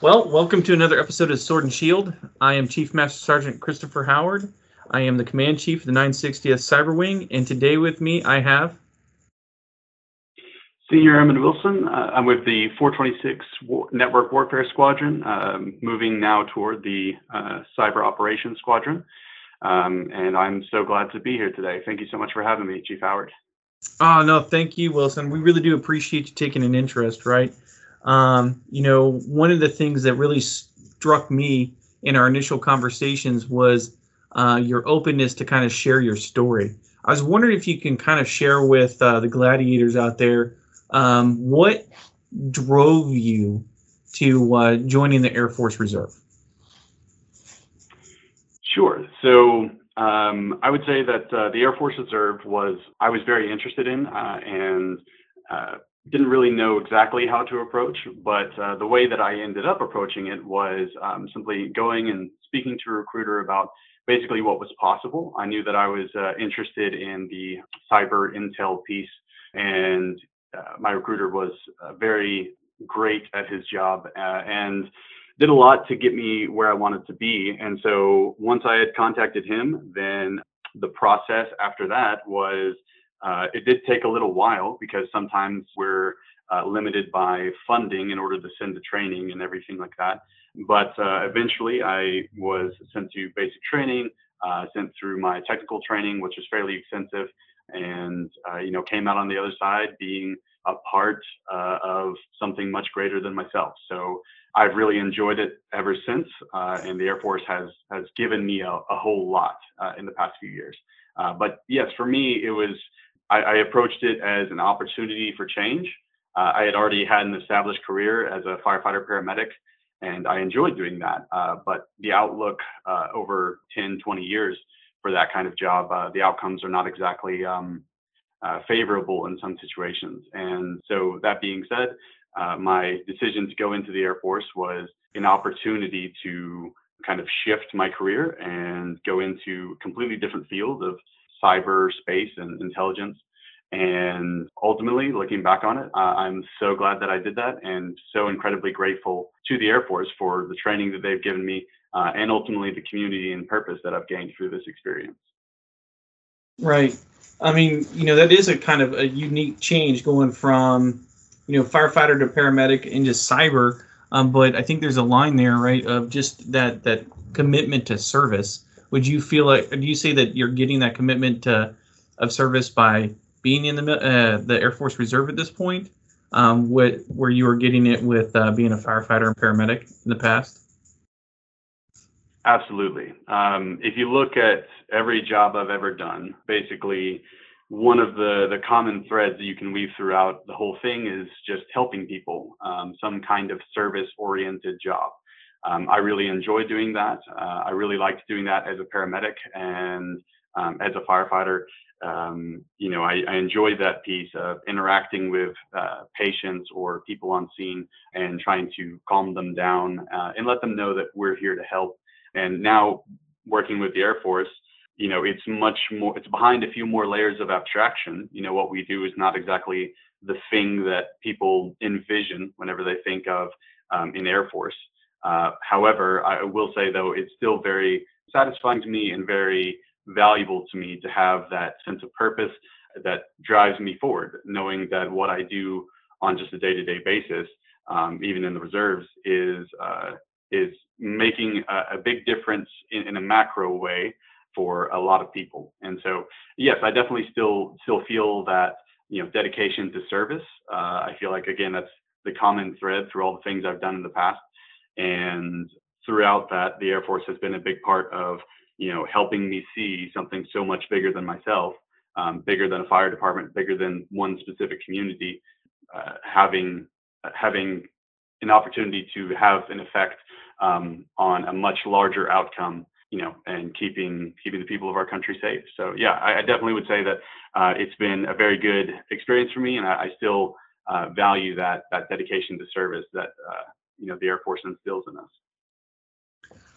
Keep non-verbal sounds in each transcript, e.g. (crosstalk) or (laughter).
Well, welcome to another episode of Sword and Shield. I am Chief Master Sergeant Christopher Howard. I am the Command Chief of the 960th Cyber Wing, and today with me I have Senior Airman Wilson. Uh, I'm with the 426 War- Network Warfare Squadron, um, moving now toward the uh, Cyber Operations Squadron. Um, and I'm so glad to be here today. Thank you so much for having me, Chief Howard. Oh no, thank you, Wilson. We really do appreciate you taking an interest, right? Um, you know, one of the things that really struck me in our initial conversations was uh, your openness to kind of share your story. I was wondering if you can kind of share with uh, the gladiators out there um, what drove you to uh, joining the Air Force Reserve. Sure. So um, I would say that uh, the Air Force Reserve was I was very interested in uh, and uh, didn't really know exactly how to approach, but uh, the way that I ended up approaching it was um, simply going and speaking to a recruiter about basically what was possible. I knew that I was uh, interested in the cyber intel piece, and uh, my recruiter was uh, very great at his job uh, and did a lot to get me where I wanted to be. And so once I had contacted him, then the process after that was uh, it did take a little while because sometimes we're uh, limited by funding in order to send the training and everything like that. But uh, eventually, I was sent to basic training, uh, sent through my technical training, which was fairly extensive, and uh, you know came out on the other side being a part uh, of something much greater than myself. So I've really enjoyed it ever since, and the Air Force has has given me a, a whole lot in the past few years. but yes, for me, it was I, I approached it as an opportunity for change. Uh, I had already had an established career as a firefighter paramedic, and I enjoyed doing that. Uh, but the outlook uh, over 10, 20 years for that kind of job, uh, the outcomes are not exactly um, uh, favorable in some situations. And so, that being said, uh, my decision to go into the Air Force was an opportunity to kind of shift my career and go into a completely different field of cyberspace and intelligence. And ultimately, looking back on it, I'm so glad that I did that and so incredibly grateful to the Air Force for the training that they've given me uh, and ultimately the community and purpose that I've gained through this experience. Right. I mean, you know, that is a kind of a unique change going from, you know, firefighter to paramedic into cyber. Um, but I think there's a line there, right, of just that that commitment to service would you feel like do you say that you're getting that commitment to, of service by being in the uh, the Air Force Reserve at this point? Um, what where you were getting it with uh, being a firefighter and paramedic in the past? Absolutely. Um, if you look at every job I've ever done, basically one of the the common threads that you can weave throughout the whole thing is just helping people, um, some kind of service oriented job. Um, I really enjoy doing that. Uh, I really liked doing that as a paramedic and um, as a firefighter. Um, you know, I, I enjoy that piece of interacting with uh, patients or people on scene and trying to calm them down uh, and let them know that we're here to help. And now working with the Air Force, you know, it's much more, it's behind a few more layers of abstraction. You know, what we do is not exactly the thing that people envision whenever they think of um, in Air Force. Uh, however, I will say though, it's still very satisfying to me and very valuable to me to have that sense of purpose that drives me forward, knowing that what I do on just a day-to-day basis, um, even in the reserves, is uh, is making a, a big difference in, in, a macro way for a lot of people. And so, yes, I definitely still still feel that you know dedication to service. Uh, I feel like again that's the common thread through all the things I've done in the past. And throughout that, the Air Force has been a big part of, you know, helping me see something so much bigger than myself, um, bigger than a fire department, bigger than one specific community, uh, having uh, having an opportunity to have an effect um, on a much larger outcome you know, and keeping keeping the people of our country safe. So yeah, I, I definitely would say that uh, it's been a very good experience for me, and I, I still uh, value that that dedication to service that uh, you know the Air Force instills in us.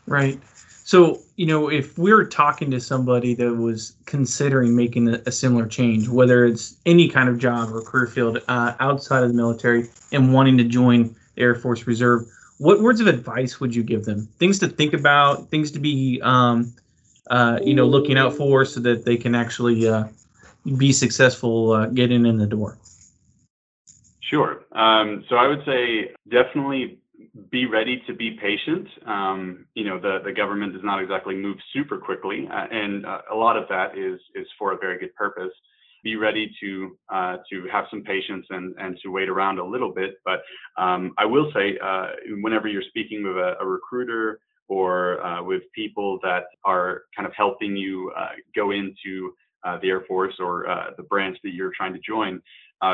Right. So you know, if we are talking to somebody that was considering making a, a, similar change, whether it's any kind of job or career field uh, outside of the military, and wanting to join the Air Force Reserve what words of advice would you give them? Things to think about, things to be, um, uh, you know, looking out for, so that they can actually uh, be successful uh, getting in the door. Sure. Um, so I would say definitely be ready to be patient. Um, you know, the the government does not exactly move super quickly, uh, and uh, a lot of that is is for a very good purpose be ready to uh, to have some patience and and to wait around a little bit. But um, I will say, uh, whenever you're speaking with a, a recruiter or uh, with people that are kind of helping you uh, go into the Air Force or the branch that you're trying to join,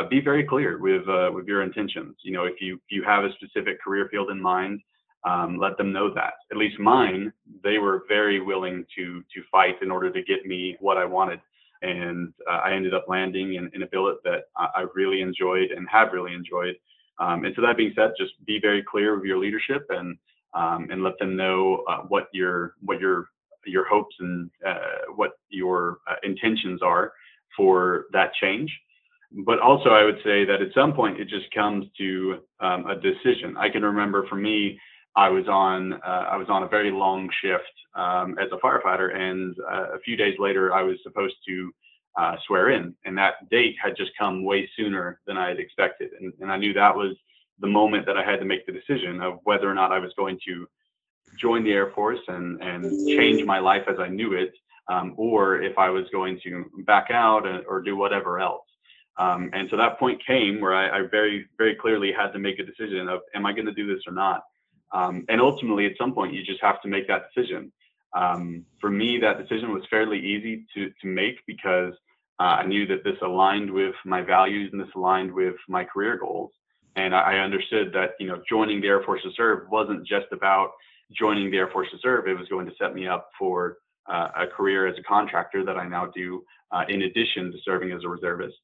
be very clear with with your intentions. You know, if you if you have a specific career field in mind. Um, let them know that. At least mine, they were very willing to to fight in order to get me what I wanted and uh, I ended up landing in, in a billet that I, I, really enjoyed and have really enjoyed. Um, and so that being said, just be very clear with your leadership and um, and let them know uh, what your what your your hopes and uh, what your uh, intentions are for that change. But also, I would say that at some point it just comes to um, a decision. I can remember for me, I was on uh, I was on a very long shift um, as a firefighter, and uh, a few days later I was supposed to uh, swear in, and that date had just come way sooner than I had expected, and, and I knew that was the moment that I had to make the decision of whether or not I was going to join the Air Force and and change my life as I knew it, um, or if I was going to back out or do whatever else. Um, and so that point came where I, I, very, very clearly had to make a decision of, am I going to do this or not? Um, and ultimately, at some point, you just have to make that decision. Um, for me, that decision was fairly easy to, to make because uh, I knew that this aligned with my values and this aligned with my career goals. And I, I understood that, you know, joining the Air Force Reserve wasn't just about joining the Air Force Reserve. It was going to set me up for uh, a career as a contractor that I now do uh, in addition to serving as a reservist.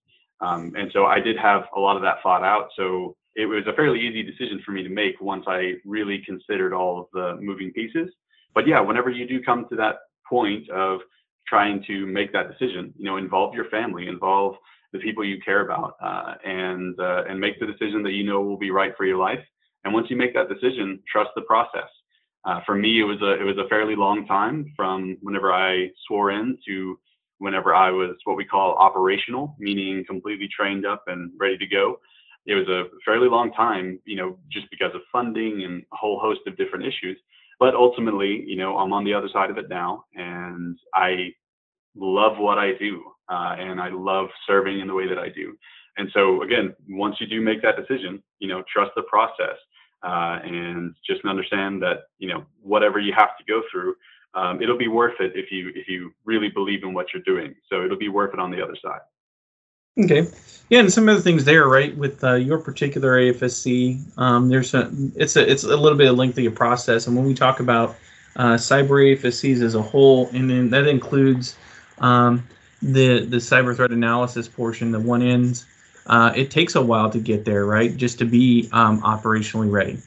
Um, and so I did have a lot of that thought out. So it was a fairly easy decision for me to make once I really considered all of the moving pieces. But yeah, whenever you do come to that point of trying to make that decision, you know, involve your family, involve the people you care about, uh, and uh, and make the decision that you know will be right for your life. And once you make that decision, trust the process. Uh, for me, it was a it was a fairly long time from whenever I swore in to whenever I was what we call operational, meaning completely trained up and ready to go it was a fairly long time, you know, just because of funding and a whole host of different issues. But ultimately, you know, I'm on the other side of it now, and I love what I do, uh, and I love serving in the way that I do. And so, again, once you do make that decision, you know, trust the process, uh, and just understand that, you know, whatever you have to go through, um, it'll be worth it if you if you really believe in what you're doing. So it'll be worth it on the other side. Okay, yeah, and some other things there, right? With uh, your particular AFSC, um, there's a it's a it's a little bit of lengthy process, and when we talk about uh, cyber AFSCs as a whole, and then that includes um, the the cyber threat analysis portion, the one ends. Uh, it takes a while to get there, right? Just to be um, operationally ready.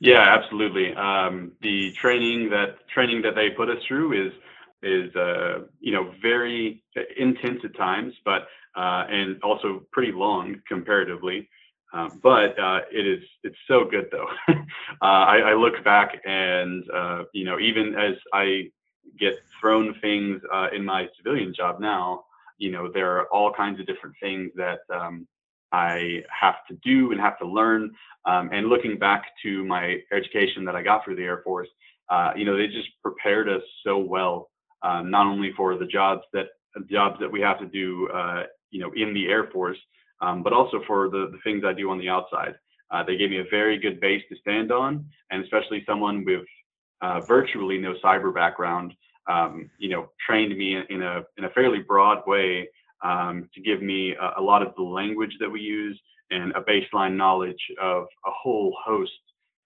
Yeah, absolutely. Um, the training that training that they put us through is is uh, you know very intense at times, but uh, and also pretty long comparatively. Uh, but uh, it is it's so good though. (laughs) Uh, I, I, look back and uh, you know even as I get thrown things in my civilian job now, you know there are all kinds of different things that um, I have to do and have to learn. Um, and looking back to my education that I got through the Air Force, you know they just prepared us so well um, not only for the jobs that jobs that we have to do, uh, you know, in the Air Force, um, but also for the, the things I do on the outside. Uh, they gave me a very good base to stand on, and especially someone with uh, virtually no cyber background, um, you know, trained me in, a in a fairly broad way um, to give me a, a, lot of the language that we use and a baseline knowledge of a whole host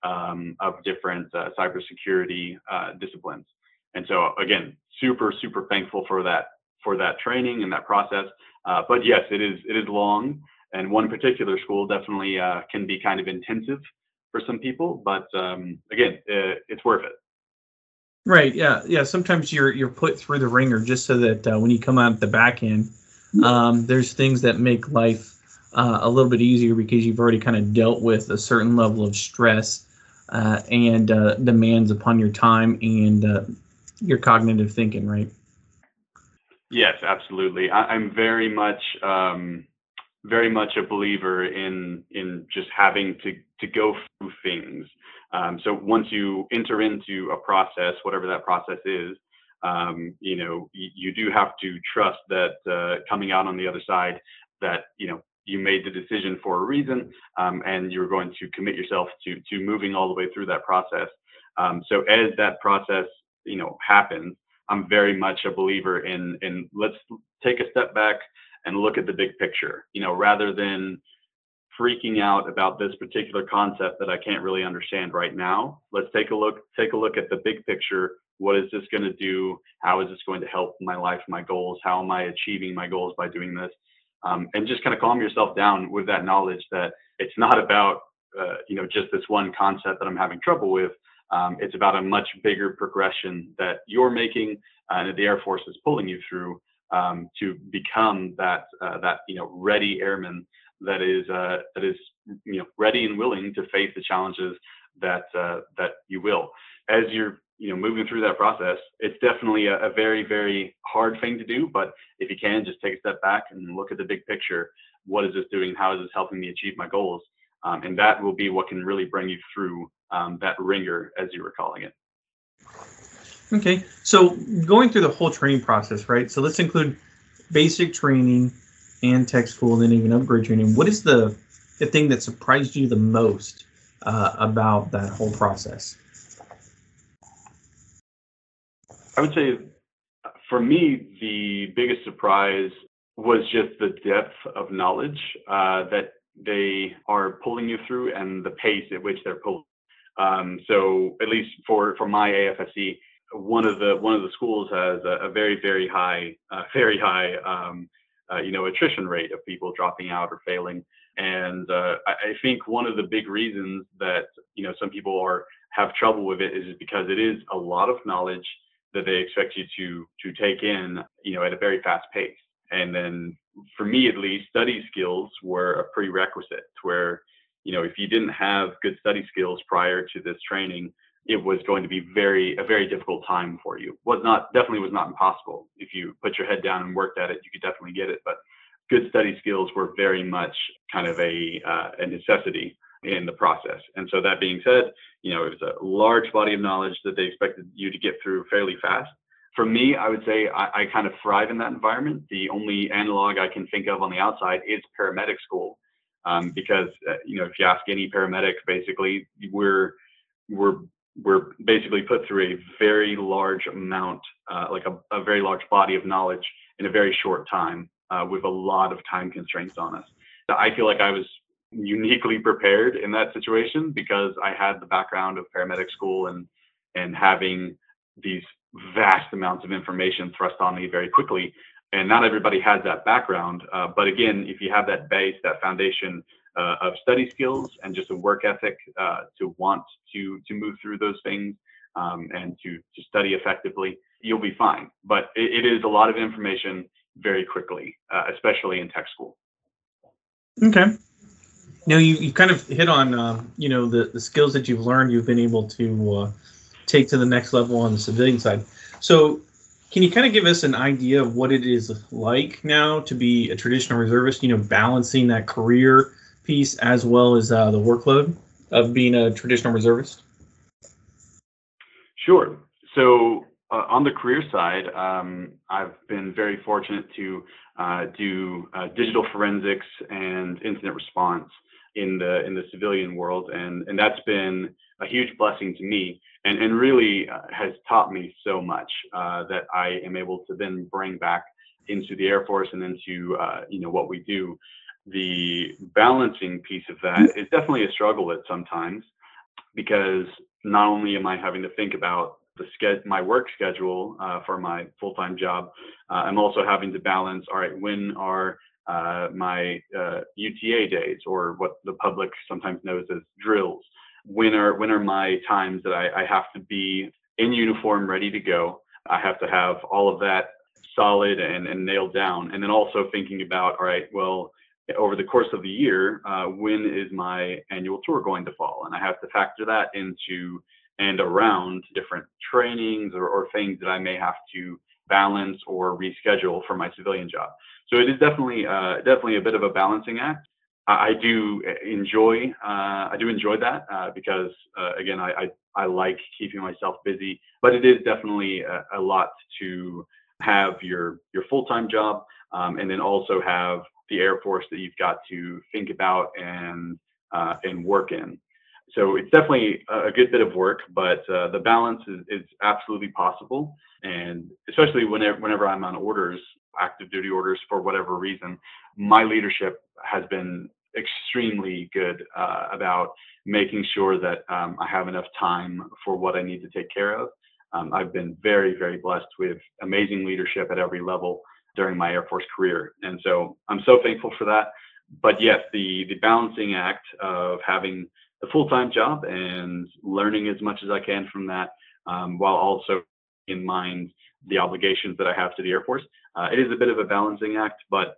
um, of different uh, cybersecurity uh, disciplines. And so again, super super thankful for that for that training and that process. Uh, but yes, it is it is long, and one particular school definitely uh, can be kind of intensive for some people. But um, again, uh, it's worth it. Right. Yeah. Yeah. Sometimes you're you're put through the ringer just so that uh, when you come out the back end, um, there's things that make life uh, a little bit easier because you've already kind of dealt with a certain level of stress uh, and uh, demands upon your time and uh, your cognitive thinking. Right. Yes, absolutely. I, am very much um, very much a believer in in just having to to go through things um, so once you enter into a process, whatever that process is, um, you know, you, you, do have to trust that uh, coming out on the other side, that you know you made the decision for a reason, um, and you're going to commit yourself to to moving all the way through that process. Um, so as that process, you know, happens, I'm very much a believer in in let's take a step back and look at the big picture. You know, rather than freaking out about this particular concept that I can't really understand right now. Let's take a look take a look at the big picture. What is this going to do? How is this going to help my life, my goals? How am I achieving my goals by doing this? Um, and just kind of calm yourself down with that knowledge that it's not about uh, you know just this one concept that I'm having trouble with. Um, it's about a much bigger progression that you're making uh, and that the Air Force is pulling you through um, to become that uh, that you know ready airman that is uh, that is you know ready and willing to face the challenges that uh, that you will. As you're you know moving through that process it's definitely a, a, very very hard thing to do but if you can just take a step back and look at the big picture. What is this doing? How is this helping me achieve my goals? Um, and that will be what can really bring you through um, that ringer as you were calling it. Okay so going through the whole training process right? So let's include basic training and tech school and then even upgrade training. What is the the thing that surprised you the most uh, about that whole process? I would say for me, the biggest surprise was just the depth of knowledge uh, that they are pulling you through and the pace at which they're pulling. Um, so at least for for my AFSC, one of the one of the schools has a, a very very high uh, very high um, uh, you know, attrition rate of people dropping out or failing. And uh, I, I think one of the big reasons that you know some people are have trouble with it is because it is a lot of knowledge that they expect you to to take in, you know, at a very fast pace. And then for me at least, study skills were a prerequisite where, you know, if you didn't have good study skills prior to this training, it was going to be very a very difficult time for you. Was not definitely was not impossible. If you put your head down and worked at it, you could definitely get it. But good study skills were very much kind of a uh, a necessity in the process. And so that being said, you know, it was a large body of knowledge that they expected you to get through fairly fast. For me, I would say I, I kind of thrive in that environment. The only analog I can think of on the outside is paramedic school, um, because uh, you know if you ask any paramedic, basically we're we're we're basically put through a very large amount, uh, like a, a, very large body of knowledge in a very short time uh, with a lot of time constraints on us. So I feel like I was uniquely prepared in that situation because I had the background of paramedic school and and having these vast amounts of information thrust on me very quickly. And not everybody has that background. Uh, but again, if you have that base, that foundation uh, of study skills and just a work ethic uh, to want to to move through those things um, and to to study effectively, you'll be fine. But it, it is a lot of information very quickly, uh, especially in tech school. Okay. Now you, you kind of hit on uh, you know the, the skills that you've learned you've been able to uh, take to the next level on the civilian side. So can you kind of give us an idea of what it is like now to be a traditional reservist? You know, balancing that career piece as well as uh, the workload of being a traditional reservist? Sure. So uh, on the career side, um, I've been very fortunate to uh, do uh, digital forensics and incident response in the in the civilian world, and and that's been a huge blessing to me, and and really uh, has taught me so much uh, that I am able to then bring back into the Air Force and into uh, you know what we do the balancing piece of that is definitely a struggle at sometimes. because not only am I having to think about the ske- my work schedule uh, for my full-time job, uh, I'm also having to balance. All right, when are uh, my UTA uh, days, or what the public sometimes knows as drills? When are when are my times that I, I have to be in uniform, ready to go? I have to have all of that solid and, and nailed down, and then also thinking about all right, well over the course of the year, uh, when is my annual tour going to fall? And I have to factor that into and around different trainings or, or things that I may have to balance or reschedule for my civilian job. So it is definitely uh, definitely a bit of a balancing act. I do enjoy uh, I do enjoy that uh, because uh, again I, I, I like keeping myself busy, but it is definitely a, a lot to have your your full time job um, and then also have the Air Force that you've got to think about and uh, and work in. So it's definitely a good bit of work, but uh, the balance is, is absolutely possible. And especially whenever whenever I'm on orders, active duty orders for whatever reason, my leadership has been extremely good uh, about making sure that um, I have enough time for what I need to take care of. Um, I've been very, very blessed with amazing leadership at every level during my Air Force career. And so I'm so thankful for that. But yes, the, the balancing act of having a full time job and learning as much as I can from that, um, while also in mind the obligations that I have to the Air Force. Uh, it is a bit of a balancing act, but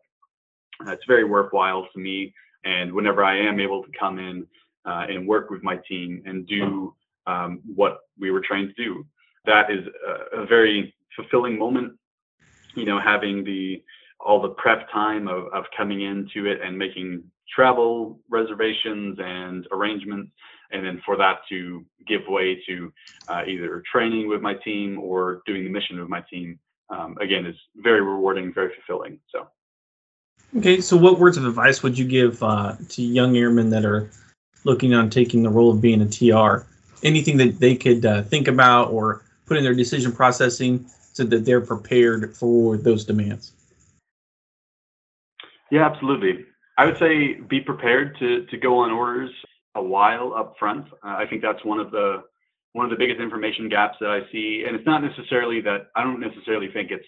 it's very worthwhile to me. And whenever I am able to come in uh, and work with my team and do um, what we were trained to do, that is a, a very fulfilling moment you know, having the all the prep time of, of coming into it and making travel reservations and arrangements, and then for that to give way to uh, either training with my team or doing the mission with my team, um, again, is very rewarding, very fulfilling. So. Okay, so what words of advice would you give uh, to young airmen that are looking on taking the role of being a TR? Anything that they could uh, think about or put in their decision processing so that they're prepared for those demands? Yeah, absolutely. I would say be prepared to to go on orders a while up front. Uh, I think that's one of the one of the biggest information gaps that I see, and it's not necessarily that I don't necessarily think it's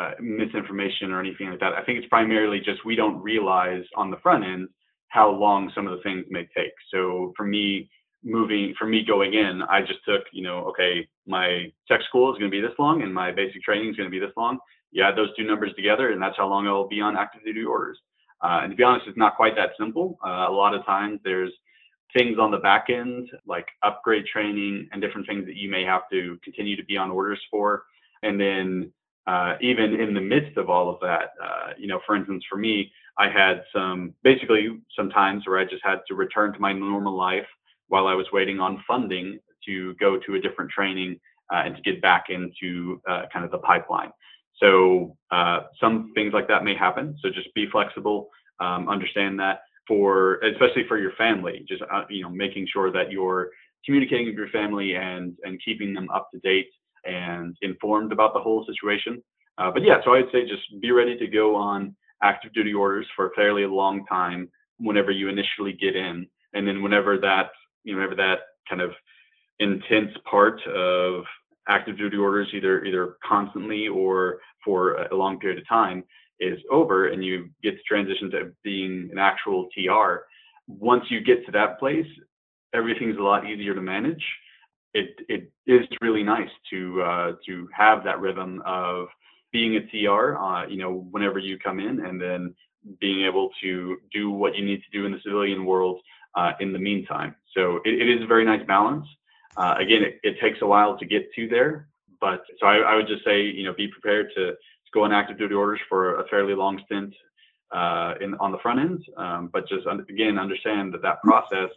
uh, misinformation or anything like that. I think it's primarily just we don't realize on the front end how long some of the things may take. So for me, moving for me going in, I just took, you know, okay, my tech school is going to be this long and my basic training is going to be this long. You add those two numbers together, and that's how long I'll be on active duty orders. Uh, and to be honest, it's not quite that simple. Uh, a lot of times there's things on the back end, like upgrade training and different things that you may have to continue to be on orders for. And then uh, even in the midst of all of that, uh, you know, for instance, for me, I had some basically some times where I just had to return to my normal life while I was waiting on funding to go to a different training uh, and to get back into uh, kind of the pipeline. So uh, some things like that may happen. So just be flexible, um, understand that for especially for your family, just uh, you know making sure that you're communicating with your family and and keeping them up to date and informed about the whole situation. Uh, but yeah, so I'd say just be ready to go on active duty orders for a fairly long time whenever you initially get in, and then whenever that you know, whenever that kind of intense part of active duty orders, either either constantly or for a long period of time, is over, and you get to transition to being an actual TR. Once you get to that place, everything's a lot easier to manage. It it is really nice to uh, to have that rhythm of being a TR. Uh, you know, whenever you come in, and then being able to do what you need to do in the civilian world uh, in the meantime. So it, it is a very nice balance. Uh, again, it, it, takes a while to get to there, but so I, I, would just say, you know, be prepared to, to go on active duty orders for a fairly long stint uh, in on the front end. Um, but just again, understand that that process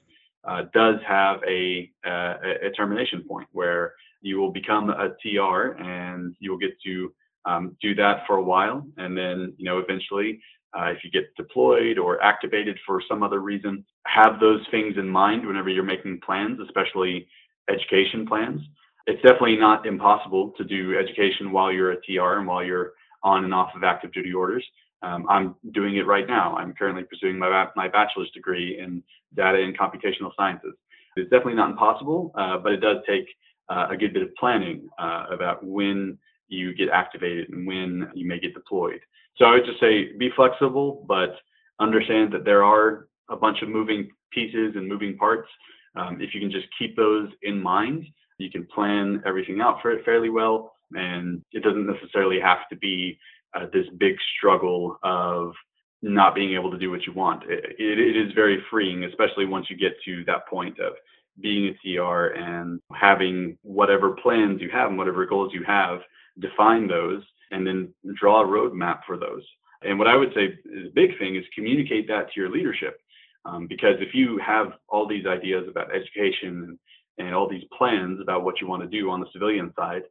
uh, does have a, a, a, termination point where you will become a TR and you will get to um, do that for a while, and then you know eventually uh, if you get deployed or activated for some other reason, have those things in mind whenever you're making plans, especially education plans. It's definitely not impossible to do education while you're a TR and while you're on and off of active duty orders. Um, I'm doing it right now. I'm currently pursuing my, my bachelor's degree in data and computational sciences. It's definitely not impossible, uh, but it does take uh, a good bit of planning uh, about when you get activated and when you may get deployed. So I would just say be flexible, but understand that there are a bunch of moving pieces and moving parts. Um, if you can just keep those in mind, you can plan everything out for it fairly well, and it doesn't necessarily have to be uh, this big struggle of not being able to do what you want. It, it, it is very freeing, especially once you get to that point of being a TR and having whatever plans you have and whatever goals you have, define those and then draw a roadmap for those. And what I would say is a big thing is communicate that to your leadership. Um, because if you have all these ideas about education and, and all these plans about what you want to do on the civilian side,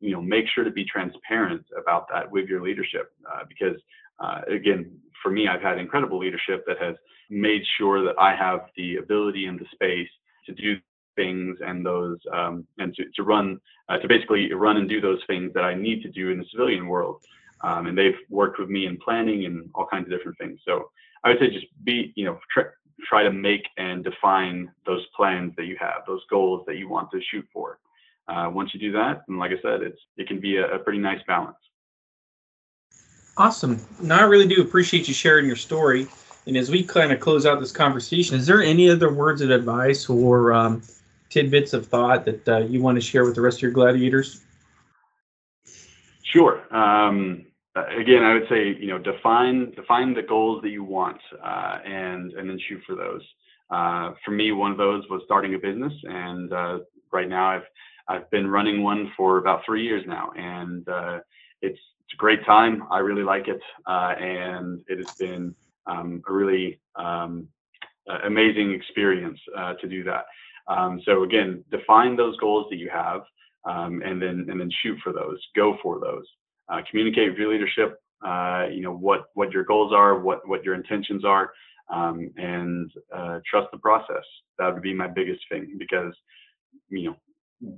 you know, make sure to be transparent about that with your leadership. Uh, because uh, again, for me, I've had incredible leadership that has made sure that I have the ability and the space to do things and those um, and to, to run uh, to basically run and do those things that I need to do in the civilian world. Um, and they've worked with me in planning and all kinds of different things. So I would say just be you know try, try to make and define those plans that you have, those goals that you want to shoot for. Uh, once you do that, and like I said, it's it can be a, a pretty nice balance. Awesome. Now I really do appreciate you sharing your story. And as we kind of close out this conversation, is there any other words of advice or um, tidbits of thought that uh, you want to share with the rest of your gladiators? Sure. Um, again, I would say you know define define the goals that you want uh, and and then shoot for those. Uh, for me, one of those was starting a business, and uh, right now I've I've been running one for about three years now, and uh, it's it's a great time. I really like it, uh, and it has been um, a really um, amazing experience to do that. Um, so again, define those goals that you have, um, and then and then shoot for those. Go for those. Uh, communicate with your leadership. Uh, you know what what your goals are, what what your intentions are, um, and uh, trust the process. That would be my biggest thing because you know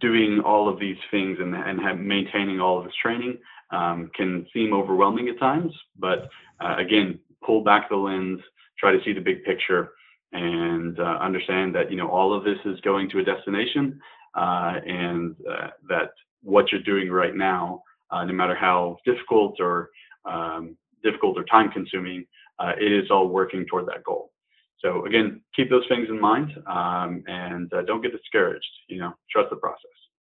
doing all of these things and and have, maintaining all of this training um, can seem overwhelming at times. But uh, again, pull back the lens, try to see the big picture, and uh, understand that you know all of this is going to a destination, uh, and uh, that what you're doing right now, uh, no matter how difficult or um, difficult or time consuming, uh, it is all working toward that goal. So again, keep those things in mind um, and uh, don't get discouraged. You know, trust the process.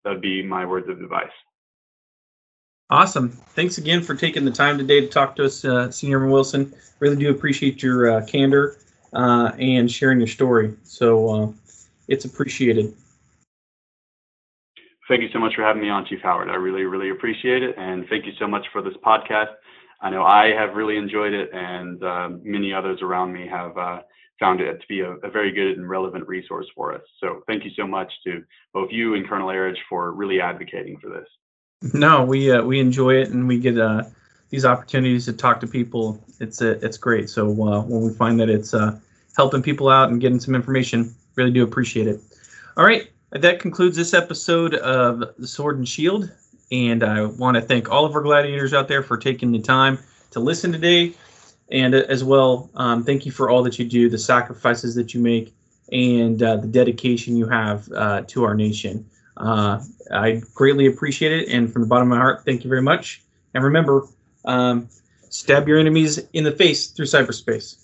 That'd be my words of advice. Awesome. Thanks again for taking the time today to talk to us, Senior Wilson. Really do appreciate your candor uh, and sharing your story. So uh, it's appreciated. Thank you so much for having me on, Chief Howard. I really, really appreciate it. And thank you so much for this podcast. I know I have really enjoyed it, and um, many others around me have uh, found it to be a, a, very good and relevant resource for us. So thank you so much to both you and Colonel Arich for really advocating for this. No, we uh, we enjoy it, and we get uh, these opportunities to talk to people. It's uh, it's great. So uh, when we find that it's uh, helping people out and getting some information, really do appreciate it. All right, that concludes this episode of the Sword and Shield. And I want to thank all of our gladiators out there for taking the time to listen today. And as well, um, thank you for all that you do, the sacrifices that you make, and uh, the dedication you have uh, to our nation. Uh, I greatly appreciate it. And from the bottom of my heart, thank you very much. And remember, um, stab your enemies in the face through cyberspace.